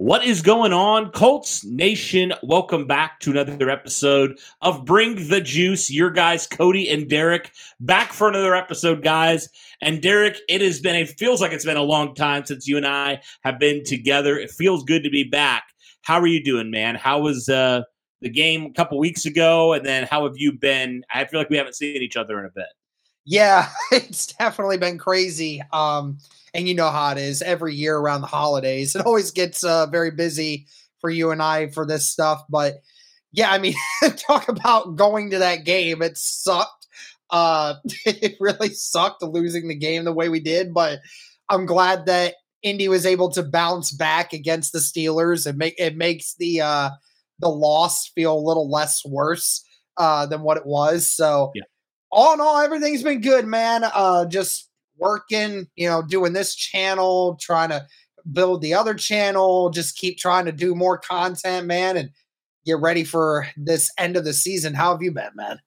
What is going on, Colts Nation? Welcome back to another episode of Bring the Juice. Your guys, Cody and Derek, back for another episode, guys. And Derek, it has been, it feels like it's been a long time since you and I have been together. It feels good to be back. How are you doing, man? How was uh, the game a couple weeks ago? And then how have you been? I feel like we haven't seen each other in a bit. Yeah, it's definitely been crazy. Um, and you know how it is every year around the holidays. It always gets uh, very busy for you and I for this stuff. But yeah, I mean, talk about going to that game. It sucked. Uh, it really sucked losing the game the way we did. But I'm glad that Indy was able to bounce back against the Steelers. It make it makes the uh, the loss feel a little less worse uh, than what it was. So. Yeah. All in all, everything's been good, man. Uh, just working, you know, doing this channel, trying to build the other channel, just keep trying to do more content, man, and get ready for this end of the season. How have you been, man?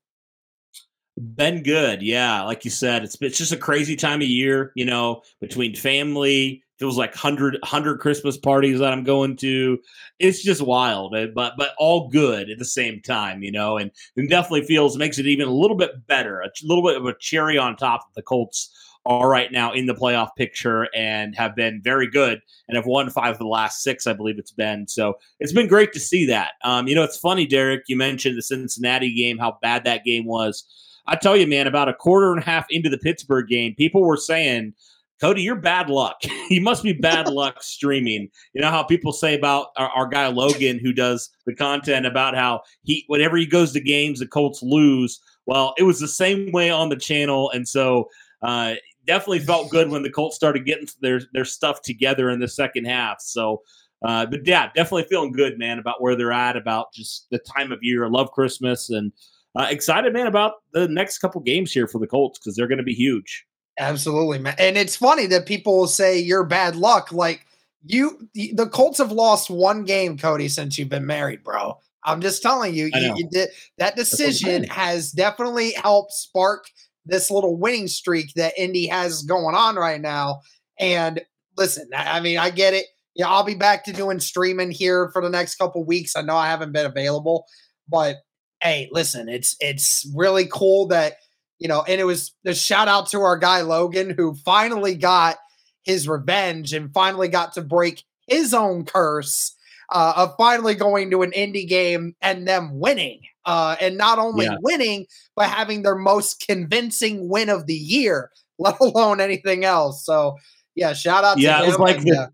Been good, yeah. Like you said, it's it's just a crazy time of year, you know, between family. Feels like 100, 100 Christmas parties that I'm going to. It's just wild, eh, but but all good at the same time, you know. And it definitely feels makes it even a little bit better, a little bit of a cherry on top of the Colts are right now in the playoff picture and have been very good and have won five of the last six, I believe it's been. So it's been great to see that. Um, you know, it's funny, Derek, you mentioned the Cincinnati game, how bad that game was. I tell you, man, about a quarter and a half into the Pittsburgh game, people were saying, Cody, you're bad luck. you must be bad luck streaming. You know how people say about our, our, guy Logan, who does the content about how he, whenever he goes to games, the Colts lose. Well, it was the same way on the channel, and so uh, definitely felt good when the Colts started getting their their stuff together in the second half. So, uh, but yeah, definitely feeling good, man, about where they're at, about just the time of year. I love Christmas and uh, excited, man, about the next couple games here for the Colts because they're going to be huge. Absolutely, man. And it's funny that people say you're bad luck. Like you, the Colts have lost one game, Cody, since you've been married, bro. I'm just telling you, you, you did that decision has definitely helped spark this little winning streak that Indy has going on right now. And listen, I mean, I get it. Yeah, I'll be back to doing streaming here for the next couple weeks. I know I haven't been available, but hey, listen, it's it's really cool that you know, and it was the shout out to our guy Logan who finally got his revenge and finally got to break his own curse uh, of finally going to an Indy game and them winning uh, and not only yeah. winning, but having their most convincing win of the year, let alone anything else. So, yeah, shout out yeah, to it was like the,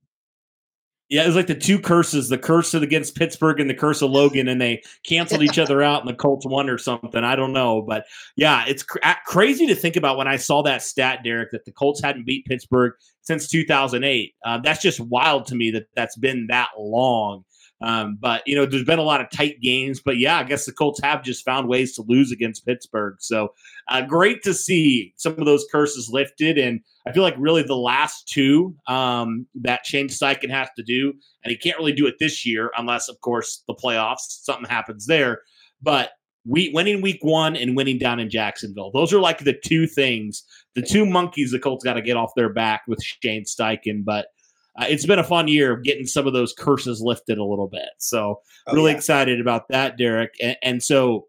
yeah, it was like the two curses: the curse against Pittsburgh and the curse of Logan, and they canceled each other out, and the Colts won or something. I don't know, but yeah, it's cr- crazy to think about when I saw that stat, Derek, that the Colts hadn't beat Pittsburgh since 2008. Uh, that's just wild to me that that's been that long. Um, but you know, there's been a lot of tight games. But yeah, I guess the Colts have just found ways to lose against Pittsburgh. So uh, great to see some of those curses lifted. And I feel like really the last two um, that Shane Steichen has to do, and he can't really do it this year unless, of course, the playoffs something happens there. But we winning week one and winning down in Jacksonville. Those are like the two things, the two monkeys the Colts got to get off their back with Shane Steichen. But uh, it's been a fun year of getting some of those curses lifted a little bit. So oh, really yeah. excited about that, Derek. And, and, so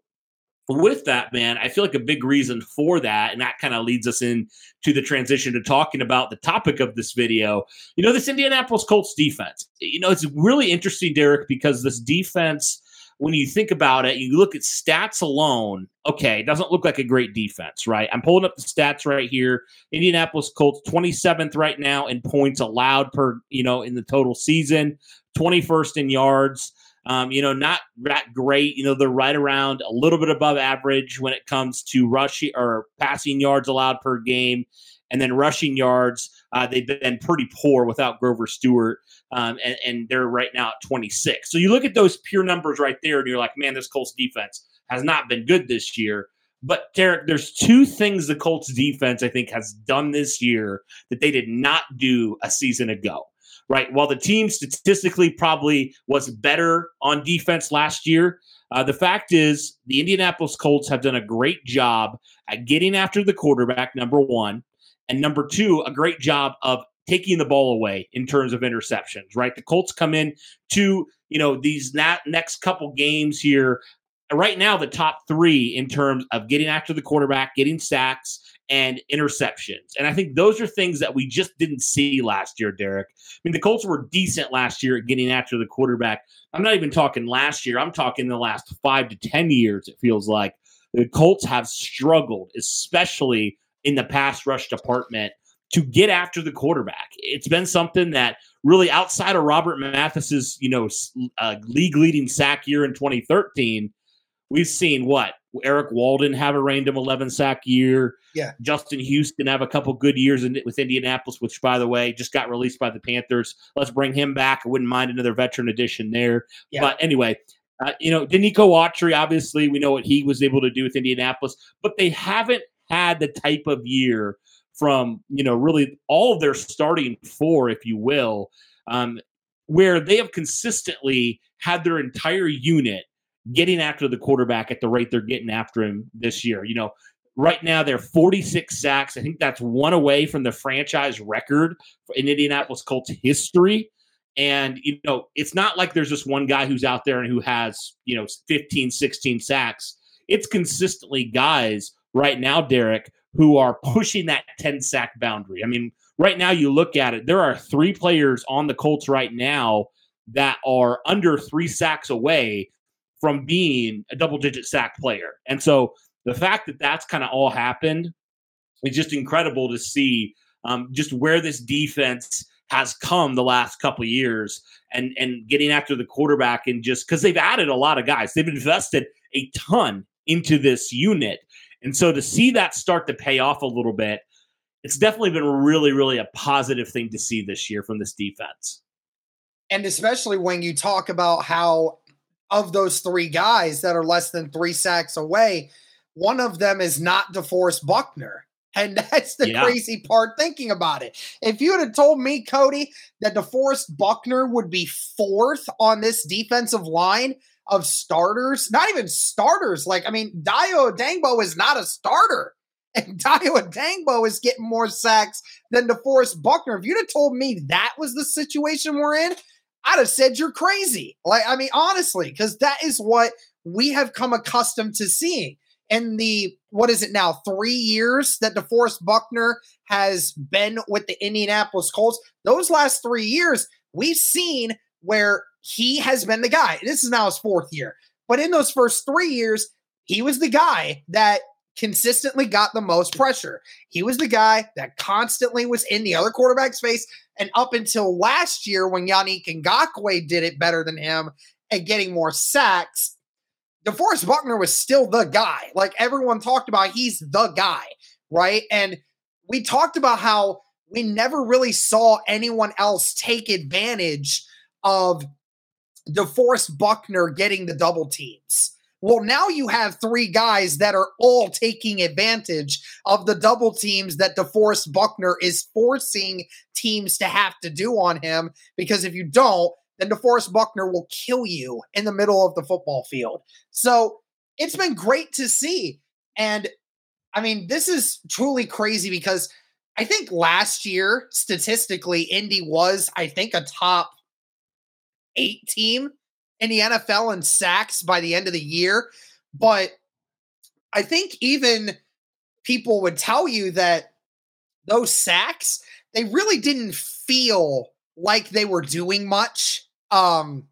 with that, man, I feel like a big reason for that, and that kind of leads us in to the transition to talking about the topic of this video. You know, this Indianapolis Colts defense. You know, it's really interesting, Derek, because this defense when you think about it, you look at stats alone, okay, it doesn't look like a great defense, right? I'm pulling up the stats right here. Indianapolis Colts 27th right now in points allowed per, you know, in the total season, 21st in yards. Um, you know, not that great. You know, they're right around a little bit above average when it comes to rushing or passing yards allowed per game. And then rushing yards, uh, they've been pretty poor without Grover Stewart, um, and, and, they're right now at 26. So you look at those pure numbers right there, and you're like, man, this Colts defense has not been good this year. But Derek, there's two things the Colts defense I think has done this year that they did not do a season ago. Right. While the team statistically probably was better on defense last year, uh, the fact is the Indianapolis Colts have done a great job at getting after the quarterback. Number one, and number two, a great job of taking the ball away in terms of interceptions, right? The Colts come in to, you know, these na- next couple games here. Right now, the top three in terms of getting after the quarterback, getting sacks, and interceptions. And I think those are things that we just didn't see last year, Derek. I mean, the Colts were decent last year at getting after the quarterback. I'm not even talking last year, I'm talking the last five to 10 years, it feels like. The Colts have struggled, especially in the pass rush department to get after the quarterback. It's been something that really outside of Robert Mathis's, you know, uh, league leading sack year in 2013, we've seen what Erik Walden have a random 11 sack year. Yeah. Justin Houston have a couple good years in, with Indianapolis, which, by the way, just got released by the Panthers. Let's bring him back. I wouldn't mind another veteran addition there. Yeah. But anyway, uh, you know, Denico Autry, obviously, we know what he was able to do with Indianapolis, but they haven't had the type of year from you know really all of their starting four, if you will, um, where they have consistently had their entire unit getting after the quarterback at the rate they're getting after him this year. You know, right now they're 46 sacks. I think that's one away from the franchise record in Indianapolis Colts history. And, you know, it's not like there's just one guy who's out there and who has, you know, 15, 16 sacks. It's consistently guys right now, Derek, who are pushing that 10 sack boundary. I mean, right now, you look at it, there are three players on the Colts right now that are under three sacks away from being a double digit sack player. And so the fact that that's kind of all happened is just incredible to see um, just where this defense has come the last couple years and and getting after the quarterback and just because they've added a lot of guys they've invested a ton into this unit and so to see that start to pay off a little bit, it's definitely been really, really a positive thing to see this year from this defense. And especially when you talk about how, of those three guys that are less than three sacks away, one of them is not DeForest Buckner. And that's the yeah. crazy part thinking about it. If you had told me, Cody, that DeForest Buckner would be fourth on this defensive line, of starters, not even starters. Like, I mean, Dayo Odeyingbo is not a starter. And Dayo Odeyingbo is getting more sacks than DeForest Buckner. If you'd have told me that was the situation we're in, I'd have said you're crazy. Like, I mean, honestly, because that is what we have come accustomed to seeing. In the what is it now? Three years that DeForest Buckner has been with the Indianapolis Colts. Those last three years, we've seen where he has been the guy. This is now his fourth year. But in those first three years, he was the guy that consistently got the most pressure. He was the guy that constantly was in the other quarterback's face. And up until last year, when Yannick Ngakoue did it better than him and getting more sacks, DeForest Buckner was still the guy. Like everyone talked about, he's the guy, right? And we talked about how we never really saw anyone else take advantage of DeForest Buckner getting the double teams. Well, now you have three guys that are all taking advantage of the double teams that DeForest Buckner is forcing teams to have to do on him. Because if you don't, then DeForest Buckner will kill you in the middle of the football field. So it's been great to see. And I mean, this is truly crazy because I think last year, statistically, Indy was, I think, a top eight team in the NFL in sacks by the end of the year. But I think even people would tell you that those sacks, they really didn't feel like they were doing much. Um,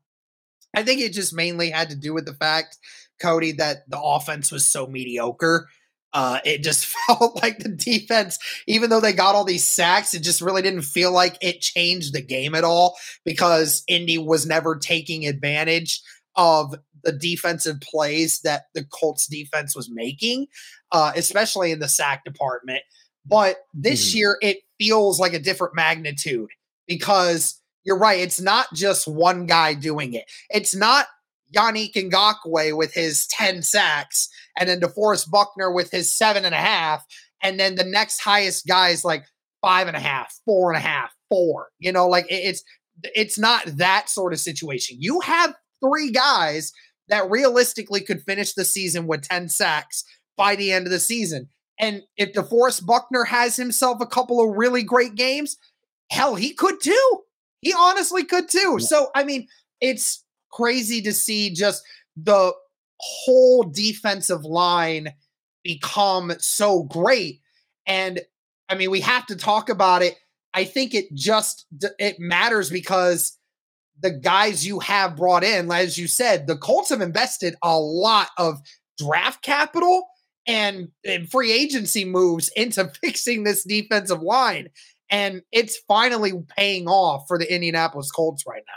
I think it just mainly had to do with the fact, Cody, that the offense was so mediocre. Uh, it just felt like the defense, even though they got all these sacks, it just really didn't feel like it changed the game at all because Indy was never taking advantage of the defensive plays that the Colts defense was making, uh, especially in the sack department. But this mm-hmm. year, it feels like a different magnitude because you're right. It's not just one guy doing it. It's not Yannick Ngakoue with his 10 sacks, and then DeForest Buckner with his seven and a half, and then the next highest guy is like five and a half, four and a half, four. You know, like it's it's not that sort of situation. You have three guys that realistically could finish the season with 10 sacks by the end of the season. And if DeForest Buckner has himself a couple of really great games, hell, he could too. He honestly could too. So, I mean, it's crazy to see just the whole defensive line become so great. And I mean, we have to talk about it. I think it just it matters because the guys you have brought in, as you said, the Colts have invested a lot of draft capital and, and free agency moves into fixing this defensive line. And it's finally paying off for the Indianapolis Colts right now.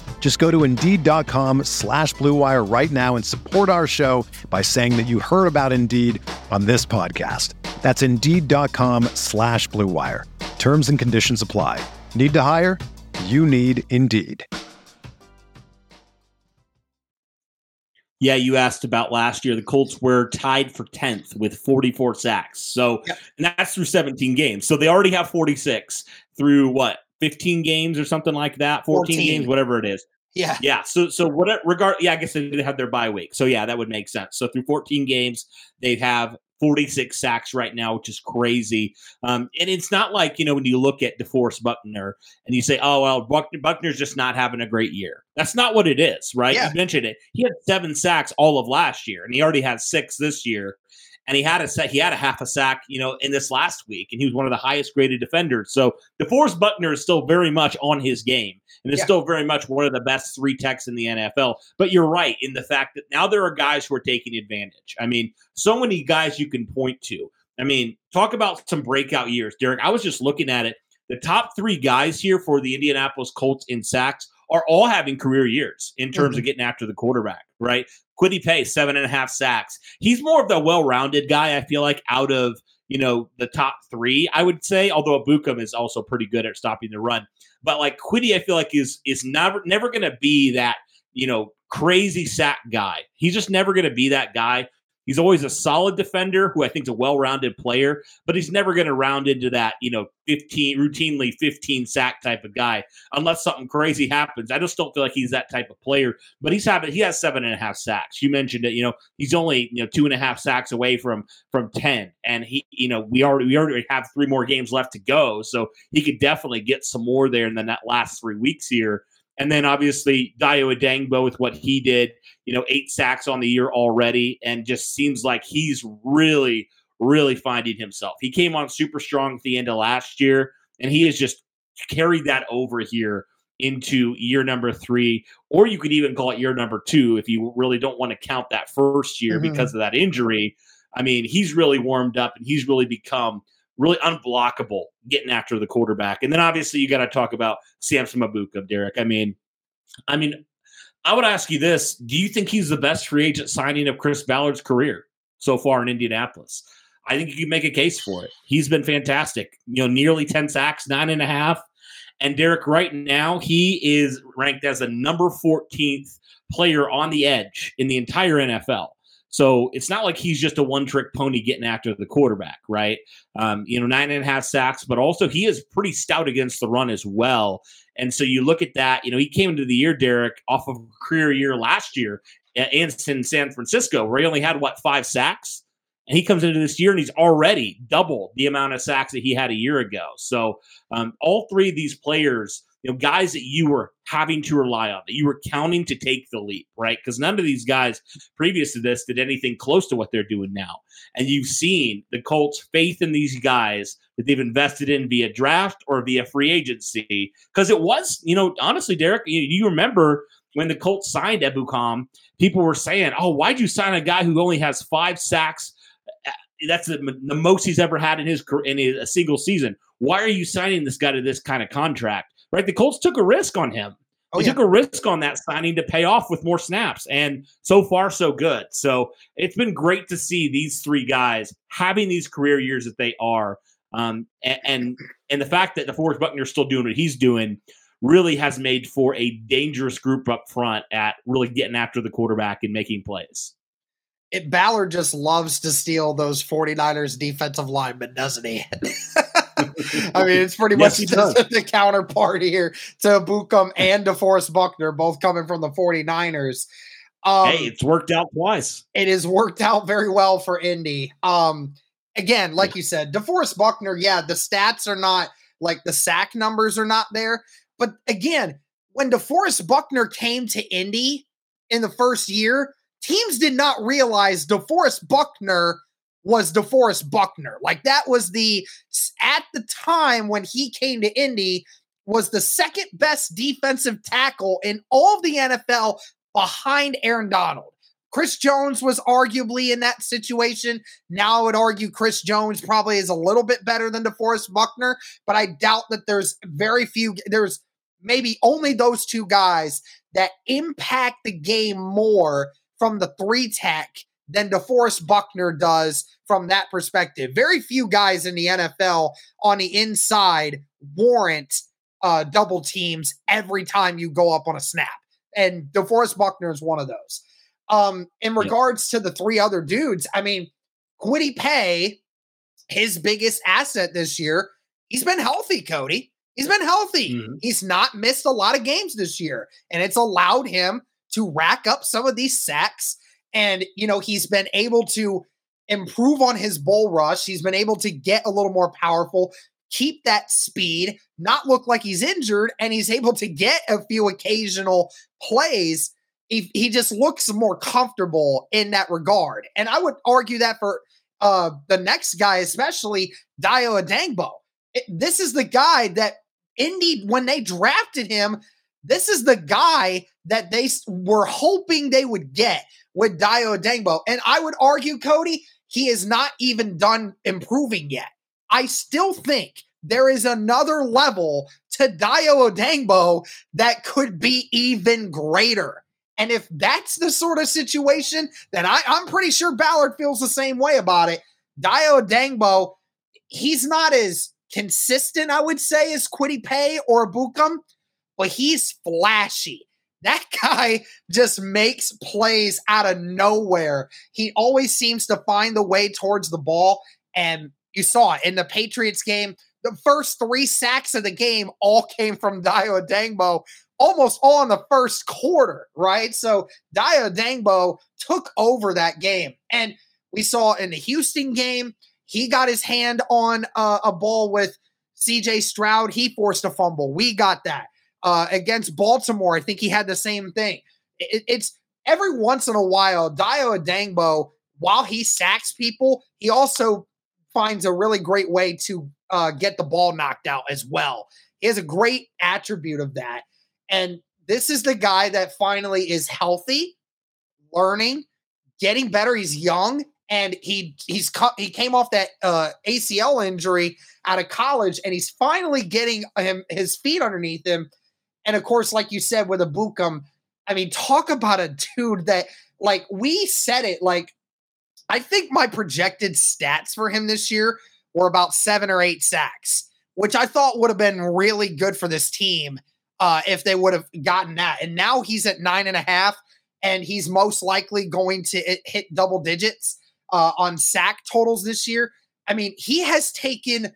Just go to Indeed.com slash BlueWire right now and support our show by saying that you heard about Indeed on this podcast. That's Indeed.com slash BlueWire. Terms and conditions apply. Need to hire? You need Indeed. yeah, you asked about last year. The Colts were tied for 10th with 44 sacks. So, yep. and that's through 17 games. So they already have 46 through what, 15 games or something like that? 14, 14. games, whatever it is. Yeah. Yeah. So, so what regard, yeah, I guess they did have their bye week. So, yeah, that would make sense. So, through 14 games, they have 46 sacks right now, which is crazy. Um, and it's not like, you know, when you look at DeForest Buckner and you say, oh, well, Buckner, Buckner's just not having a great year. That's not what it is, right? Yeah. You mentioned it. He had seven sacks all of last year, and he already has six this year and he had a set, he had a half a sack, you know, in this last week, and he was one of the highest graded defenders. So DeForest Buckner is still very much on his game, and is yeah. still very much one of the best three techs in the NFL. But you're right in the fact that now there are guys who are taking advantage. I mean, so many guys you can point to. I mean, talk about some breakout years, Derek. I was just looking at it. The top three guys here for the Indianapolis Colts in sacks are all having career years in terms mm-hmm. of getting after the quarterback, right? Kwity Paye, seven and a half sacks. He's more of the well-rounded guy, I feel like, out of you know the top three, I would say. Although Ebukam is also pretty good at stopping the run, but like Kwity, I feel like is is never never to be that you know crazy sack guy. He's just never going to be that guy He's always a solid defender who I think is a well-rounded player, but he's never going to round into that, you know, 15 routinely 15 sack type of guy unless something crazy happens. I just don't feel like he's that type of player. But he's having he has seven and a half sacks. You mentioned it, you know, he's only, you know, two and a half sacks away from from 10. And he, you know, we already we already have three more games left to go. So he could definitely get some more there in the last three weeks here. And then obviously Dayo Odeyingbo with what he did, you know, eight sacks on the year already, and just seems like he's really, really finding himself. He came on super strong at the end of last year, and he is just carried that over here into year number three, or you could even call it year number two if you really don't want to count that first year mm-hmm. because of that injury. I mean, he's really warmed up and he's really become really unblockable getting after the quarterback. And then obviously you got to talk about Samson Ebukam, Derek. I mean, I mean, I would ask you this: Do you think he's the best free agent signing of Chris Ballard's career so far in Indianapolis? I think you can make a case for it. He's been fantastic. You know, nearly 10 sacks, nine and a half. And Derek, right now, he is ranked as a number 14th player on the edge in the entire NFL. So it's not like he's just a one trick pony getting after the quarterback, right? Um, you know, nine and a half sacks, but also he is pretty stout against the run as well. And so you look at that, you know, he came into the year, Derek, off of a career year last year in San Francisco, where he only had what, five sacks? And he comes into this year and he's already doubled the amount of sacks that he had a year ago. So um, all three of these players you know, guys that you were having to rely on, that you were counting to take the leap, right? Because none of these guys previous to this did anything close to what they're doing now. And you've seen the Colts' faith in these guys that they've invested in via draft or via free agency. Because it was, you know, honestly, Derek, you, you remember when the Colts signed Ebukam, people were saying, oh, why'd you sign a guy who only has five sacks? That's the, the most he's ever had in his in a single season. Why are you signing this guy to this kind of contract? Right? The Colts took a risk on him. Oh, they yeah. took a risk on that signing to pay off with more snaps, and so far so good. So it's been great to see these three guys having these career years that they are, um, and, and and the fact that the DeForest Buckner is still doing what he's doing really has made for a dangerous group up front at really getting after the quarterback and making plays. It, Ballard just loves to steal those 49ers defensive linemen, doesn't he? I mean, it's pretty yes, much the counterpart here to Bukum and DeForest Buckner, both coming from the 49ers. Um, hey, it's worked out twice. It has worked out very well for Indy. Um, again, like you said, DeForest Buckner, yeah, the stats are not like the sack numbers are not there. But again, when DeForest Buckner came to Indy in the first year, teams did not realize DeForest Buckner was DeForest Buckner. Like that was the at the time when he came to Indy was the second best defensive tackle in all of the NFL behind Aaron Donald. Chris Jones was arguably in that situation. Now I would argue Chris Jones probably is a little bit better than DeForest Buckner, but I doubt that there's very few there's maybe only those two guys that impact the game more from the three tech than DeForest Buckner does from that perspective. Very few guys in the NFL on the inside warrant uh, double teams every time you go up on a snap. And DeForest Buckner is one of those. Um, in regards to the three other dudes, I mean, Kwity Paye, his biggest asset this year, he's been healthy, Cody. He's been healthy. Mm-hmm. He's not missed a lot of games this year, and it's allowed him to rack up some of these sacks and, you know, he's been able to improve on his bull rush. He's been able to get a little more powerful, keep that speed, not look like he's injured, and he's able to get a few occasional plays. He, he just looks more comfortable in that regard. And I would argue that for uh, the next guy, especially Dayo Odeyingbo. this is the guy that Indy, when they drafted him, this is the guy that they were hoping they would get with Dayo Odeyingbo. And I would argue, Cody, he is not even done improving yet. I still think there is another level to Dayo Odeyingbo that could be even greater. And if that's the sort of situation, then I, am pretty sure Ballard feels the same way about it. Dayo Odeyingbo, he's not as consistent, I would say, as Kwity Paye or Bukum, but he's flashy. That guy just makes plays out of nowhere. He always seems to find the way towards the ball. And you saw it in the Patriots game. The first three sacks of the game all came from Dayo Odeyingbo, almost all in the first quarter, right? So Dayo Odeyingbo took over that game. And we saw in the Houston game, he got his hand on uh, a ball with CJ Stroud. He forced a fumble. We got that. Uh, against Baltimore, I think he had the same thing. It, it's every once in a while, Dayo Odeyingbo, while he sacks people, he also finds a really great way to uh, get the ball knocked out as well. He has a great attribute of that. And this is the guy that finally is healthy, learning, getting better. He's young and he he's cut he came off that uh, ACL injury out of college and he's finally getting him his feet underneath him. And of course, like you said with a Ebukam, I mean, talk about a dude that like we said it like I think my projected stats for him this year were about seven or eight sacks, which I thought would have been really good for this team uh, if they would have gotten that. And now he's at nine and a half, and he's most likely going to hit double digits uh, on sack totals this year. I mean, he has taken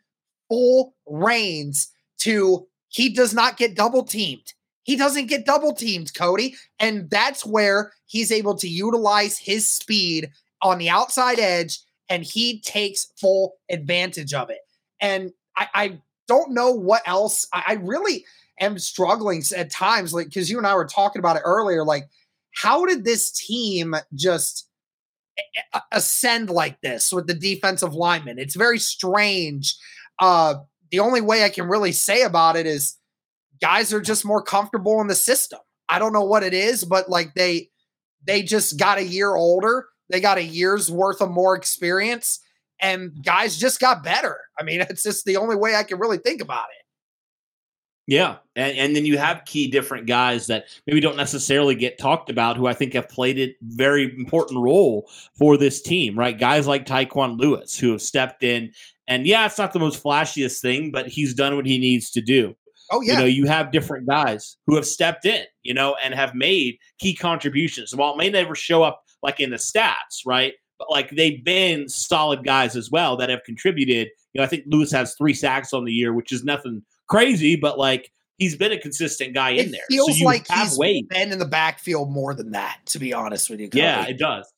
full reins to he does not get double teamed. He doesn't get double teamed, Cody. And that's where he's able to utilize his speed on the outside edge and he takes full advantage of it. And I, I don't know what else. I, I really am struggling at times, like because you and I were talking about it earlier. Like, how did this team just ascend like this with the defensive lineman? It's very strange. Uh, the only way I can really say about it is guys are just more comfortable in the system. I don't know what it is, but like they they just got a year older they got a year's worth of more experience, and guys just got better. I mean, it's just the only way I can really think about it. Yeah, and, and then you have key different guys that maybe don't necessarily get talked about, who I think have played a very important role for this team. Right, guys like Tyquan Lewis, who have stepped in, and yeah, it's not the most flashiest thing, but he's done what he needs to do. Oh yeah. You know, you have different guys who have stepped in, you know, and have made key contributions. While it may never show up like in the stats, right? But like they've been solid guys as well that have contributed. You know, I think Lewis has three sacks on the year, which is nothing crazy, but like he's been a consistent guy it in there. Feels so like he's weight. been in the backfield more than that, to be honest with you. Cody. Yeah, it does.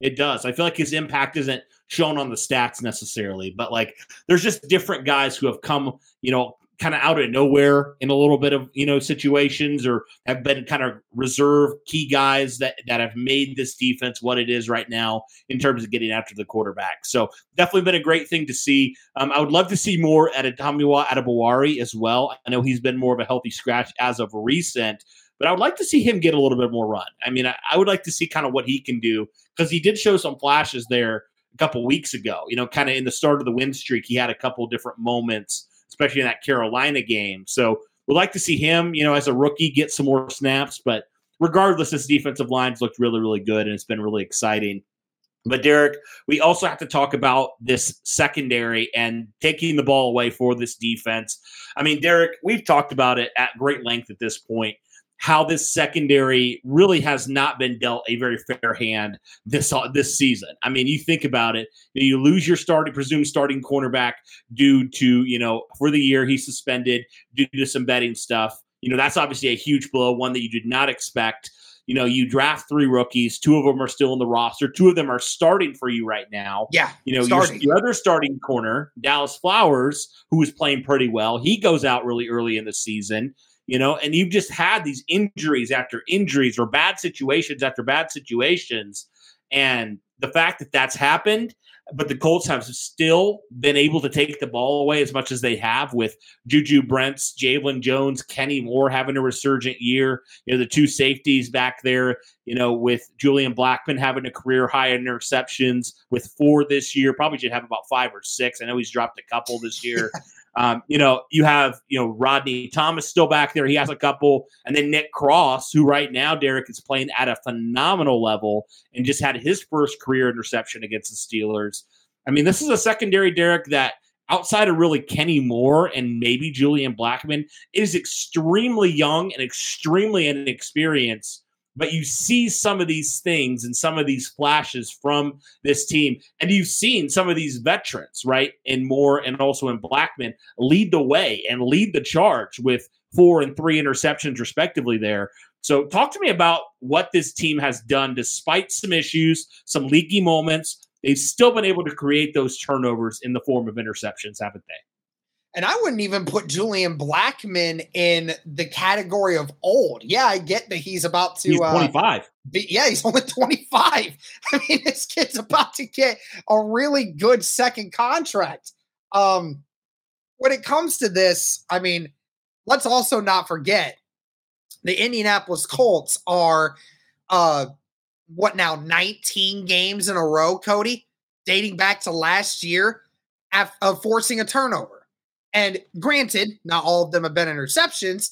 It does. I feel like his impact isn't shown on the stats necessarily, but like there's just different guys who have come, you know, kind of out of nowhere in a little bit of you know situations or have been kind of reserve key guys that that have made this defense what it is right now in terms of getting after the quarterback. So definitely been a great thing to see. Um, I would love to see more at Adetomiwa Adebawore as well. I know he's been more of a healthy scratch as of recent. But I would like to see him get a little bit more run. I mean, I, I would like to see kind of what he can do because he did show some flashes there a couple weeks ago. You know, kind of in the start of the win streak, he had a couple different moments especially in that Carolina game. So we'd like to see him, you know, as a rookie get some more snaps. But regardless, this defensive line's looked really, really good, and it's been really exciting. But Derek, we also have to talk about this secondary and taking the ball away for this defense. I mean, Derek, we've talked about it at great length at this point how this secondary really has not been dealt a very fair hand this uh, this season. I mean, you think about it, you lose your starting presumed starting cornerback due to you know for the year he's suspended due to some betting stuff. You know that's obviously a huge blow, one that you did not expect. You know, you draft three rookies. Two of them are still in the roster. Two of them are starting for you right now. Yeah. You know, your, your, other starting corner, Dallas Flowers, who is playing pretty well, he goes out really early in the season you know, and you've just had these injuries after injuries or bad situations after bad situations. And the fact that that's happened, but the Colts have still been able to take the ball away as much as they have with Juju Brents, Jaylon Jones, Kenny Moore having a resurgent year. You know, the two safeties back there, you know, with Julian Blackmon having a career high in interceptions with four this year. Probably should have about five or six. I know he's dropped a couple this year. Um, you know, you have, you know, Rodney Thomas still back there. He has a couple. And then Nick Cross, who right now, Derek, is playing at a phenomenal level and just had his first career interception against the Steelers. I mean, this is a secondary, Derek, that outside of really Kenny Moore and maybe Julian Blackmon is extremely young and extremely inexperienced but you see some of these things and some of these flashes from this team. And you've seen some of these veterans, right? And Moore and also in Blackmon lead the way and lead the charge with four and three interceptions, respectively, there. So, talk to me about what this team has done despite some issues, some leaky moments. They've still been able to create those turnovers in the form of interceptions, haven't they? And I wouldn't even put Julian Blackmon in the category of old. Yeah, I get that he's about to. He's 25. Uh, be, yeah, he's only 25. I mean, this kid's about to get a really good second contract. Um, when it comes to this, I mean, let's also not forget the Indianapolis Colts are uh what now 19 games in a row, Cody, dating back to last year of forcing a turnover. And granted, not all of them have been interceptions.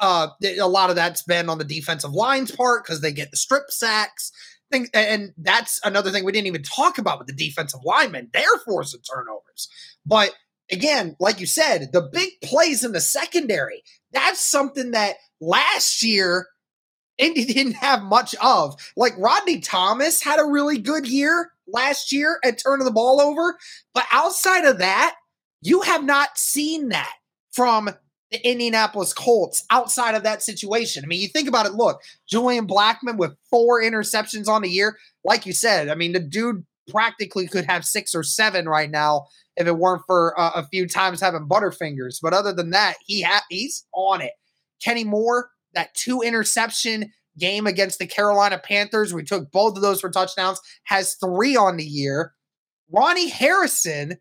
Uh, a lot of that's been on the defensive line's part because they get the strip sacks. Thing, and that's another thing we didn't even talk about with the defensive linemen. They're forcing turnovers. But again, like you said, the big plays in the secondary, that's something that last year Indy didn't have much of. Like Rodney Thomas had a really good year last year at turning the ball over, but outside of that, you have not seen that from the Indianapolis Colts outside of that situation. I mean, you think about it, look, Julian Blackmon with four interceptions on the year, like you said, I mean, the dude practically could have six or seven right now if it weren't for uh, a few times having butterfingers. But other than that, he ha- he's on it. Kenny Moore, that two interception game against the Carolina Panthers, we took both of those for touchdowns, has three on the year. Ronnie Harrison,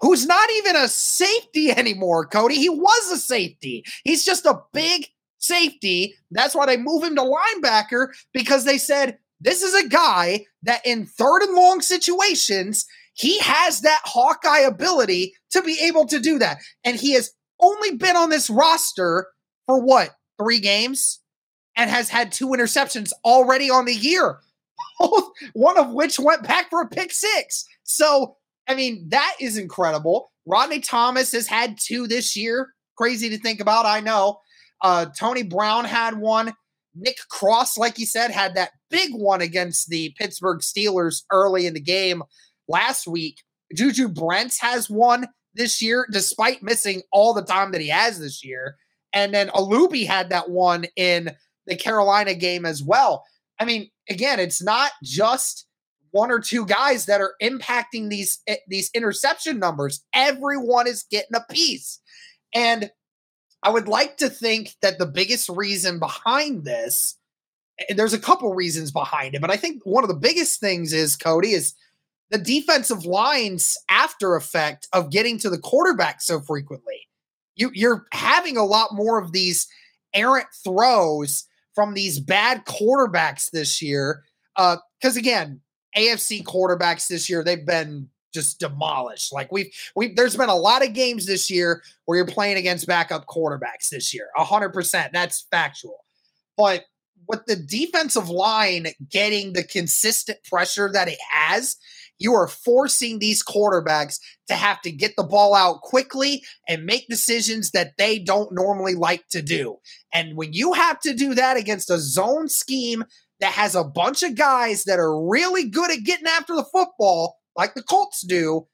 who's not even a safety anymore, Cody. He was a safety. He's just a big safety. That's why they move him to linebacker because they said this is a guy that in third and long situations, he has that Hawkeye ability to be able to do that. And he has only been on this roster for what, three games? And has had two interceptions already on the year, one of which went back for a pick six. So, I mean, that is incredible. Rodney Thomas has had two this year. Crazy to think about, I know. Uh, Tony Brown had one. Nick Cross, like you said, had that big one against the Pittsburgh Steelers early in the game last week. Juju Brents has one this year, despite missing all the time that he has this year. And then Olubi had that one in the Carolina game as well. I mean, again, it's not just one or two guys that are impacting these eh, these interception numbers. Everyone is getting a piece. And I would like to think that the biggest reason behind this, eh, there's a couple reasons behind it, but I think one of the biggest things is Cody is the defensive line's after effect of getting to the quarterback so frequently. You, you're having a lot more of these errant throws from these bad quarterbacks this year. Because uh, again, AFC quarterbacks this year, they've been just demolished. Like we've we there's been a lot of games this year where you're playing against backup quarterbacks this year. hundred percent. That's factual. But with the defensive line getting the consistent pressure that it has, you are forcing these quarterbacks to have to get the ball out quickly and make decisions that they don't normally like to do. And when you have to do that against a zone scheme that has a bunch of guys that are really good at getting after the football, like the Colts do,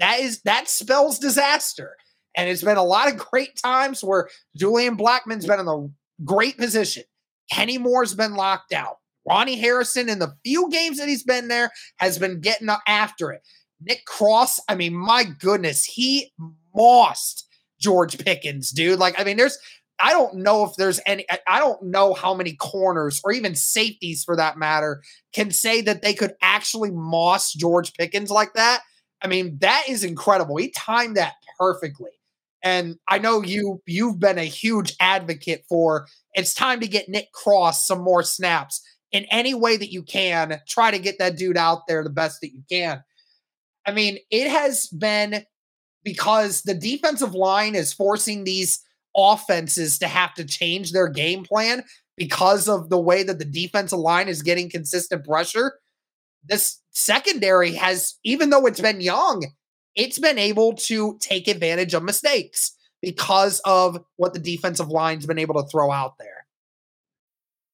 that is that spells disaster. And it's been a lot of great times where Julian Blackmon's been in a great position. Kenny Moore's been locked out. Ronnie Harrison, in the few games that he's been there, has been getting after it. Nick Cross, I mean, my goodness, he mossed George Pickens, dude. Like, I mean, there's, I don't know if there's any, I don't know how many corners or even safeties for that matter can say that they could actually moss George Pickens like that. I mean, that is incredible. He timed that perfectly. And I know you you've been a huge advocate for it's time to get Nick Cross some more snaps in any way that you can. Try to get that dude out there the best that you can. I mean, it has been because the defensive line is forcing these offenses to have to change their game plan because of the way that the defensive line is getting consistent pressure. This secondary has, even though it's been young, it's been able to take advantage of mistakes because of what the defensive line's been able to throw out there.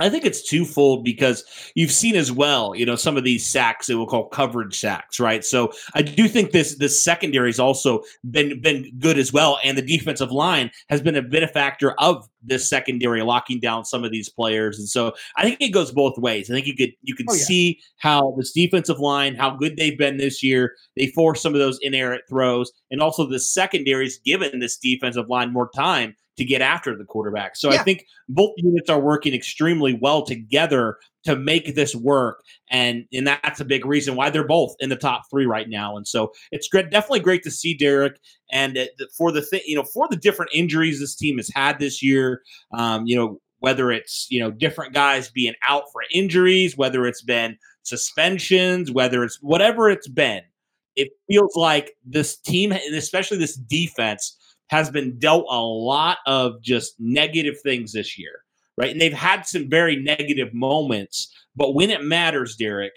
I think it's twofold because you've seen as well, you know, some of these sacks that we'll call coverage sacks, right? So I do think this this secondary has also been been good as well, and the defensive line has been a benefactor of this secondary locking down some of these players, and so I think it goes both ways. I think you could you can oh, yeah. see how this defensive line, how good they've been this year. They force some of those inerrant throws, and also the secondaries given this defensive line more time to get after the quarterback. So yeah. I think both units are working extremely well together to make this work, and and that's a big reason why they're both in the top three right now. And so it's great, definitely great to see Derek. And for the thing, you know, for the different injuries this team has had this year, um, you know, whether it's you know different guys being out for injuries, whether it's been suspensions, whether it's whatever it's been, it feels like this team, and especially this defense has been dealt a lot of just negative things this year, right? And they've had some very negative moments, but when it matters, Derek,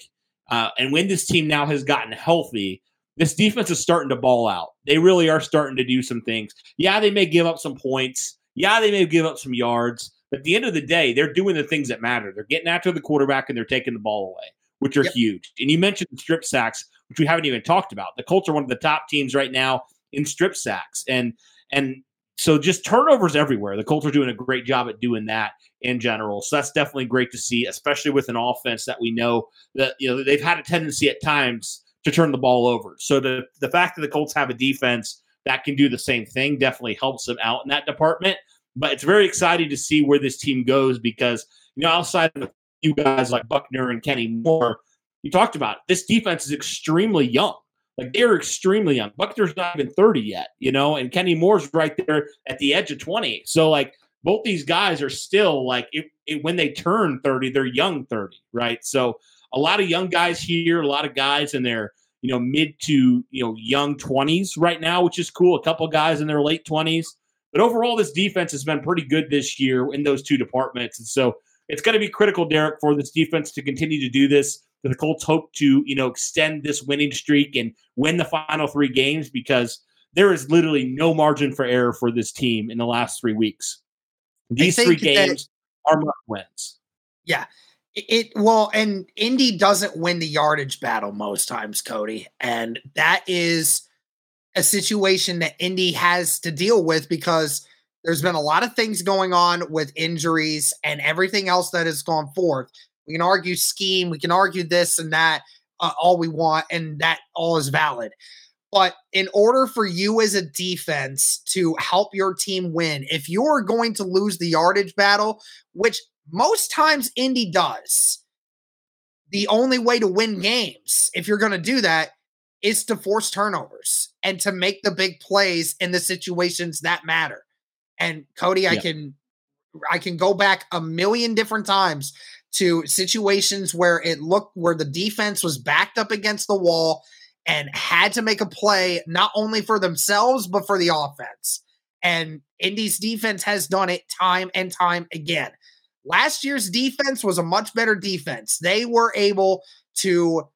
uh, and when this team now has gotten healthy, this defense is starting to ball out. They really are starting to do some things. Yeah, they may give up some points. Yeah, they may give up some yards. But at the end of the day, they're doing the things that matter. They're getting after the quarterback and they're taking the ball away, which are yep. huge. And you mentioned strip sacks, which we haven't even talked about. The Colts are one of the top teams right now in strip sacks. And and so just turnovers everywhere. The Colts are doing a great job at doing that in general. So that's definitely great to see, especially with an offense that we know that you know they've had a tendency at times to turn the ball over. So the the fact that the Colts have a defense that can do the same thing definitely helps them out in that department. But it's very exciting to see where this team goes because you know outside of a few guys like Buckner and Kenny Moore, you talked about it, this defense is extremely young. Like they're extremely young. Buckner's not even 30 yet, you know, and Kenny Moore's right there at the edge of 20. So like both these guys are still like it, it, when they turn 30, they're young 30, right? So a lot of young guys here, a lot of guys in their you know mid to you know young 20s right now, which is cool. A couple guys in their late 20s, but overall this defense has been pretty good this year in those two departments, and so it's going to be critical, Derek, for this defense to continue to do this the Colts hope to, you know, extend this winning streak and win the final three games because there is literally no margin for error for this team in the last three weeks. These three games that, are must wins. Yeah. It well, and Indy doesn't win the yardage battle most times, Cody. And that is a situation that Indy has to deal with because there's been a lot of things going on with injuries and everything else that has gone forth. We can argue scheme, we can argue this and that uh, all we want, and that all is valid. But in order for you as a defense to help your team win, if you're going to lose the yardage battle, which most times Indy does, the only way to win games, if you're going to do that, is to force turnovers and to make the big plays in the situations that matter. And Cody, I can I can go back a million different times to situations where it looked where the defense was backed up against the wall and had to make a play not only for themselves but for the offense. And Indy's defense has done it time and time again. Last year's defense was a much better defense. They were able to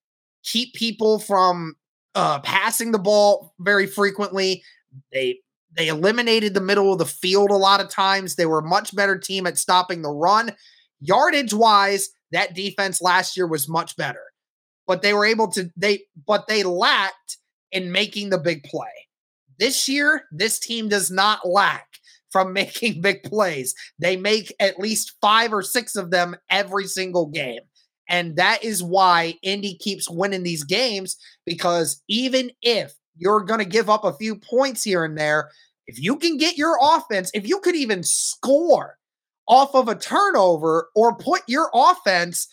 keep people from uh, passing the ball very frequently. They they eliminated the middle of the field a lot of times. They were a much better team at stopping the run. Yardage wise, that defense last year was much better. But they were able to they but they lacked in making the big play. This year, this team does not lack from making big plays. They make at least 5 or 6 of them every single game. And that is why Indy keeps winning these games because even if you're going to give up a few points here and there, if you can get your offense, if you could even score off of a turnover or put your offense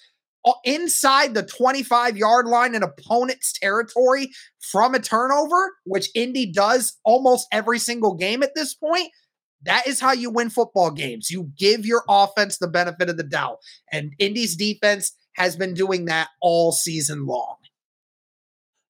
uh, inside the 25 yard line in opponent's territory from a turnover, which Indy does almost every single game at this point. That is how you win football games. You give your offense the benefit of the doubt. And Indy's defense has been doing that all season long.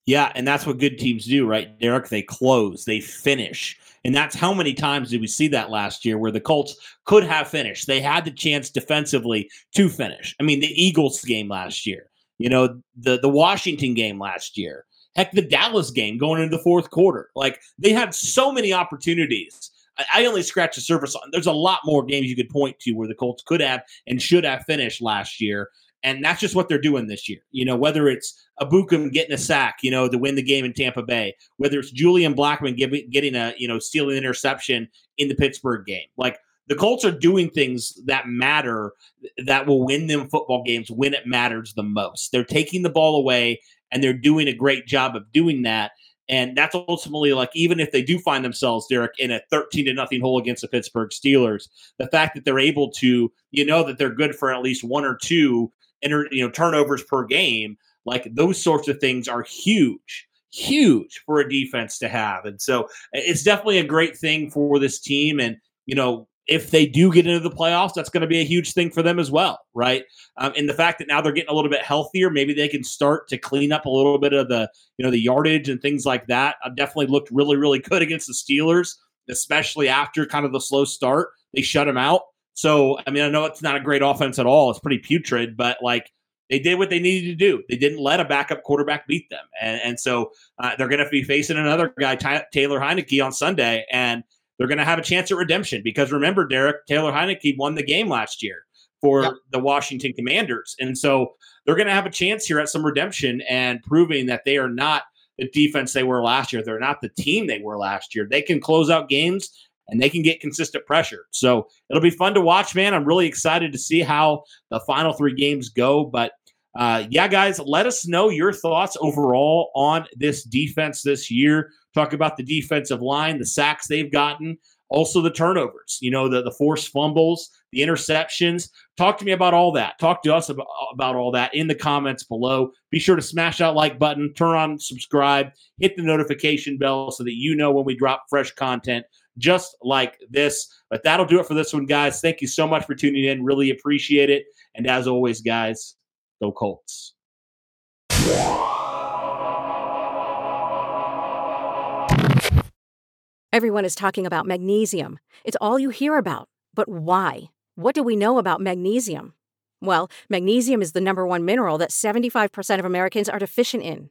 Yeah, and that's what good teams do, right, Derek? They close, they finish. And that's how many times did we see that last year where the Colts could have finished? They had the chance defensively to finish. I mean, the Eagles game last year, you know, the the Washington game last year, heck, the Dallas game going into the fourth quarter. Like they had so many opportunities I, I only scratched the surface on. There's a lot more games you could point to where the Colts could have and should have finished last year. And that's just what they're doing this year. You know, whether it's Ebukam getting a sack, you know, to win the game in Tampa Bay, whether it's Julian Blackmon giving, getting a, you know, stealing interception in the Pittsburgh game. Like the Colts are doing things that matter that will win them football games when it matters the most. They're taking the ball away and they're doing a great job of doing that. And that's ultimately like even if they do find themselves, Derek, in a 13 to nothing hole against the Pittsburgh Steelers, the fact that they're able to, you know, that they're good for at least one or two inter, you know, turnovers per game, like those sorts of things are huge huge for a defense to have. And so it's definitely a great thing for this team. And, you know, if they do get into the playoffs, that's going to be a huge thing for them as well, right? Um, and the fact that now they're getting a little bit healthier, maybe they can start to clean up a little bit of the, you know, the yardage and things like that. I definitely looked really, really good against the Steelers, especially after kind of the slow start. They shut them out. So, I mean, I know it's not a great offense at all. It's pretty putrid, but like they did what they needed to do. They didn't let a backup quarterback beat them, and, and so uh, they're going to be facing another guy, Ty- Taylor Heinicke, on Sunday, and they're going to have a chance at redemption because remember, Derek Taylor Heinicke won the game last year for yep. the Washington Commanders, and so they're going to have a chance here at some redemption and proving that they are not the defense they were last year. They're not the team they were last year. They can close out games and they can get consistent pressure. So it'll be fun to watch, man. I'm really excited to see how the final three games go. But uh, yeah, guys, let us know your thoughts overall on this defense this year. Talk about the defensive line, the sacks they've gotten, also the turnovers, you know, the, the forced fumbles, the interceptions. Talk to me about all that. Talk to us about, about all that in the comments below. Be sure to smash that like button, turn on subscribe, hit the notification bell so that you know when we drop fresh content just like this. But that'll do it for this one, guys. Thank you so much for tuning in. Really appreciate it. And as always, guys, go Colts. Everyone is talking about magnesium. It's all you hear about. But why? What do we know about magnesium? Well, magnesium is the number one mineral that 75% of Americans are deficient in.